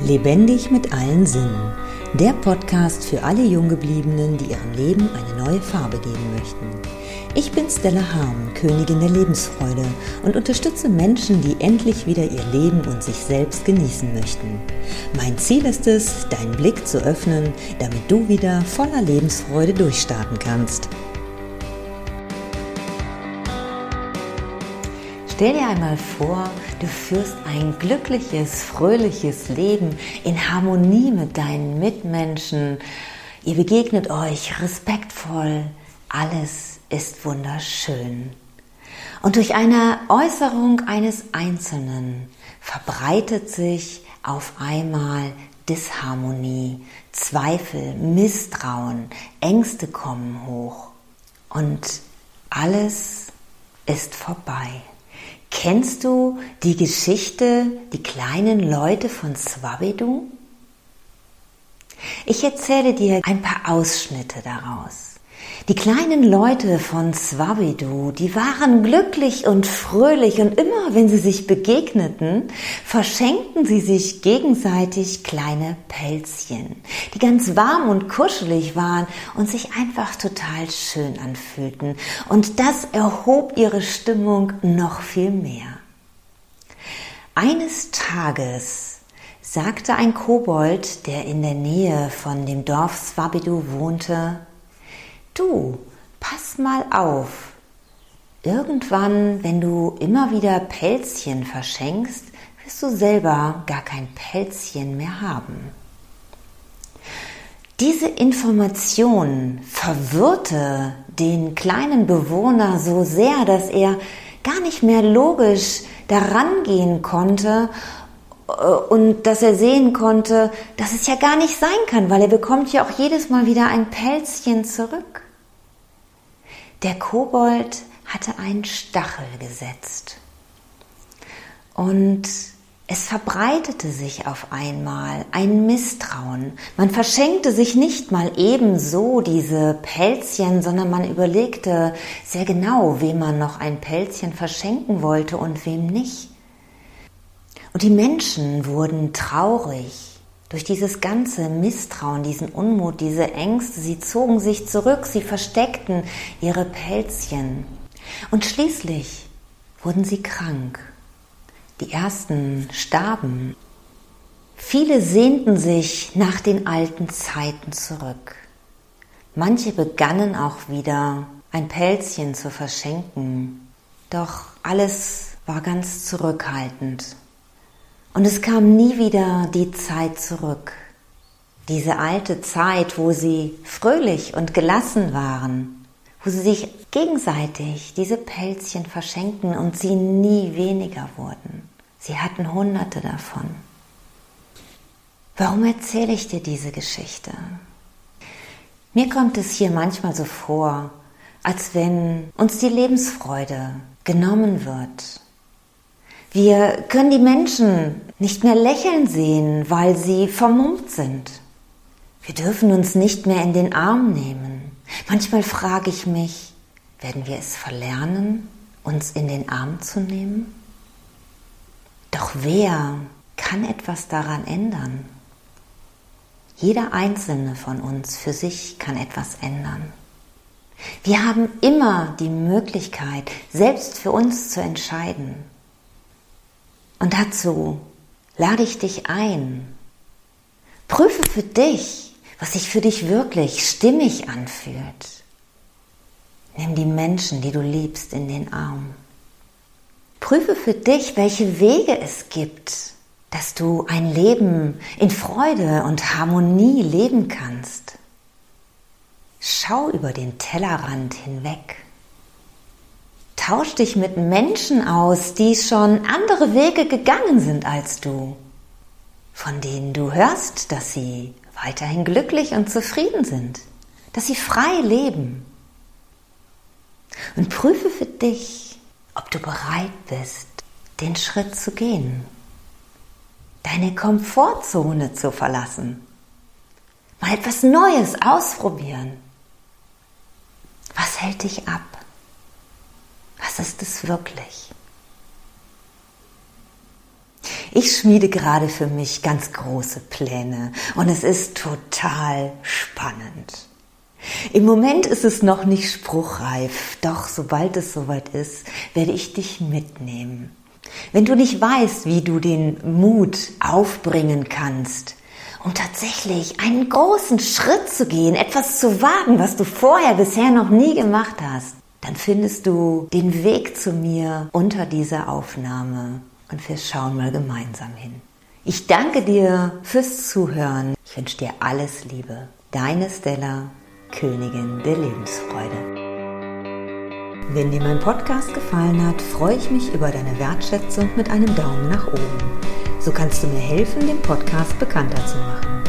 Lebendig mit allen Sinnen. Der Podcast für alle Junggebliebenen, die ihrem Leben eine neue Farbe geben möchten. Ich bin Stella Harm, Königin der Lebensfreude und unterstütze Menschen, die endlich wieder ihr Leben und sich selbst genießen möchten. Mein Ziel ist es, deinen Blick zu öffnen, damit du wieder voller Lebensfreude durchstarten kannst. Stell dir einmal vor, du führst ein glückliches, fröhliches Leben in Harmonie mit deinen Mitmenschen. Ihr begegnet euch respektvoll. Alles ist wunderschön. Und durch eine Äußerung eines Einzelnen verbreitet sich auf einmal Disharmonie, Zweifel, Misstrauen, Ängste kommen hoch und alles ist vorbei. Kennst du die Geschichte Die kleinen Leute von Swabedu? Ich erzähle dir ein paar Ausschnitte daraus. Die kleinen Leute von Swabidu, die waren glücklich und fröhlich und immer wenn sie sich begegneten, verschenkten sie sich gegenseitig kleine Pelzchen, die ganz warm und kuschelig waren und sich einfach total schön anfühlten. Und das erhob ihre Stimmung noch viel mehr. Eines Tages sagte ein Kobold, der in der Nähe von dem Dorf Swabidu wohnte, Du, pass mal auf. Irgendwann, wenn du immer wieder Pelzchen verschenkst, wirst du selber gar kein Pelzchen mehr haben. Diese Information verwirrte den kleinen Bewohner so sehr, dass er gar nicht mehr logisch daran gehen konnte äh, und dass er sehen konnte, dass es ja gar nicht sein kann, weil er bekommt ja auch jedes Mal wieder ein Pelzchen zurück. Der Kobold hatte einen Stachel gesetzt und es verbreitete sich auf einmal ein Misstrauen. Man verschenkte sich nicht mal ebenso diese Pelzchen, sondern man überlegte sehr genau, wem man noch ein Pelzchen verschenken wollte und wem nicht. Und die Menschen wurden traurig durch dieses ganze Misstrauen, diesen Unmut, diese Ängste, sie zogen sich zurück, sie versteckten ihre Pelzchen. Und schließlich wurden sie krank. Die ersten starben. Viele sehnten sich nach den alten Zeiten zurück. Manche begannen auch wieder ein Pelzchen zu verschenken. Doch alles war ganz zurückhaltend. Und es kam nie wieder die Zeit zurück. Diese alte Zeit, wo sie fröhlich und gelassen waren, wo sie sich gegenseitig diese Pelzchen verschenken und sie nie weniger wurden. Sie hatten hunderte davon. Warum erzähle ich dir diese Geschichte? Mir kommt es hier manchmal so vor, als wenn uns die Lebensfreude genommen wird wir können die Menschen nicht mehr lächeln sehen, weil sie vermummt sind. Wir dürfen uns nicht mehr in den Arm nehmen. Manchmal frage ich mich, werden wir es verlernen, uns in den Arm zu nehmen? Doch wer kann etwas daran ändern? Jeder einzelne von uns für sich kann etwas ändern. Wir haben immer die Möglichkeit, selbst für uns zu entscheiden. Und dazu lade ich dich ein. Prüfe für dich, was sich für dich wirklich stimmig anfühlt. Nimm die Menschen, die du liebst, in den Arm. Prüfe für dich, welche Wege es gibt, dass du ein Leben in Freude und Harmonie leben kannst. Schau über den Tellerrand hinweg. Tausch dich mit Menschen aus, die schon andere Wege gegangen sind als du, von denen du hörst, dass sie weiterhin glücklich und zufrieden sind, dass sie frei leben. Und prüfe für dich, ob du bereit bist, den Schritt zu gehen, deine Komfortzone zu verlassen, mal etwas Neues ausprobieren. Was hält dich ab? Ist es wirklich? Ich schmiede gerade für mich ganz große Pläne und es ist total spannend. Im Moment ist es noch nicht spruchreif, doch sobald es soweit ist, werde ich dich mitnehmen. Wenn du nicht weißt, wie du den Mut aufbringen kannst, um tatsächlich einen großen Schritt zu gehen, etwas zu wagen, was du vorher bisher noch nie gemacht hast, dann findest du den Weg zu mir unter dieser Aufnahme und wir schauen mal gemeinsam hin. Ich danke dir fürs Zuhören. Ich wünsche dir alles Liebe. Deine Stella, Königin der Lebensfreude. Wenn dir mein Podcast gefallen hat, freue ich mich über deine Wertschätzung mit einem Daumen nach oben. So kannst du mir helfen, den Podcast bekannter zu machen.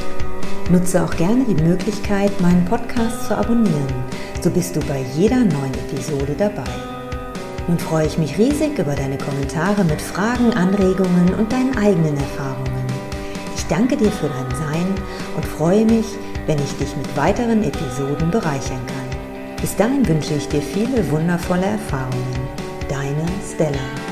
Nutze auch gerne die Möglichkeit, meinen Podcast zu abonnieren. So bist du bei jeder neuen Episode dabei. Nun freue ich mich riesig über deine Kommentare mit Fragen, Anregungen und deinen eigenen Erfahrungen. Ich danke dir für dein Sein und freue mich, wenn ich dich mit weiteren Episoden bereichern kann. Bis dahin wünsche ich dir viele wundervolle Erfahrungen. Deine Stella.